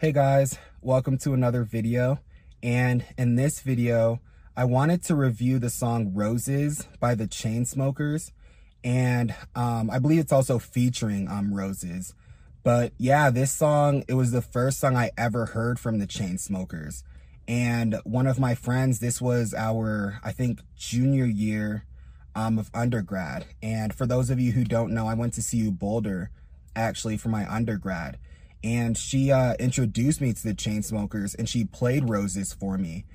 Hey guys, welcome to another video. And in this video, I wanted to review the song Roses by the Chainsmokers. And um, I believe it's also featuring um, ROZES. But yeah, this song, it was the first song I ever heard from the Chainsmokers. And one of my friends, this was our, I think, junior year um, of undergrad. And for those of you who don't know, I went to CU Boulder actually for my undergrad and she uh, introduced me to the Chainsmokers and she played Roses for me.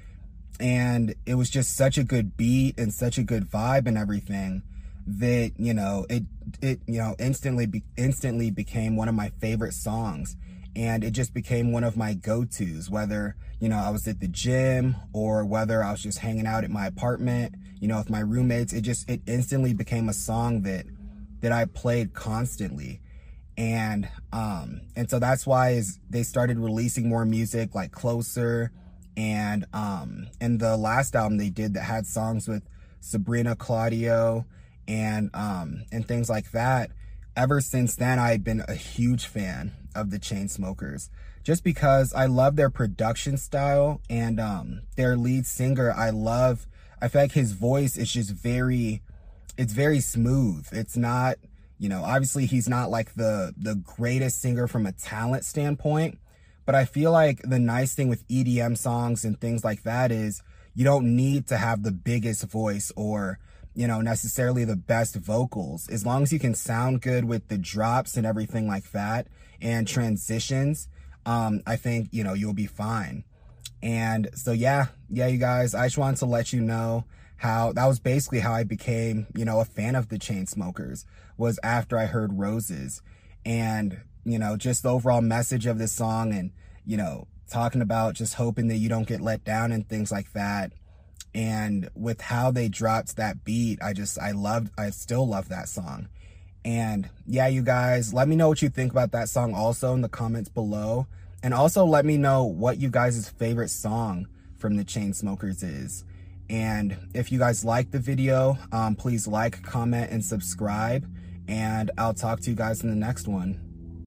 And it was just such a good beat and such a good vibe and everything that, you know, it, it, you know, instantly, be, instantly became one of my favorite songs. And it just became one of my go-tos, whether, you know, I was at the gym or whether I was just hanging out at my apartment, you know, with my roommates. It just, it instantly became a song that, that I played constantly and um and so that's why is they started releasing more music like closer. And um and the last album they did that had songs with sabrina claudio and um and things like that ever since then i've been a huge fan of the chainsmokers just because i love their production style and um their lead singer i love i feel like his voice is just very it's very smooth. It's not you know, obviously he's not like the the greatest singer from a talent standpoint, but I feel like the nice thing with EDM songs and things like that is you don't need to have the biggest voice or, you know, necessarily the best vocals. As long as you can sound good with the drops and everything like that and transitions, um, I think, you know, you'll be fine. And so, yeah, yeah, you guys, I just wanted to let you know how that was basically how I became, you know, a fan of the Chainsmokers was after I heard Roses. And, you know, just the overall message of this song and, you know, talking about just hoping that you don't get let down and things like that. And with how they dropped that beat, I just, I loved, I still love that song. And yeah, you guys, let me know what you think about that song also in the comments below. And also let me know what you guys' favorite song from the Chainsmokers is. And if you guys like the video, um, please like, comment, and subscribe. And I'll talk to you guys in the next one.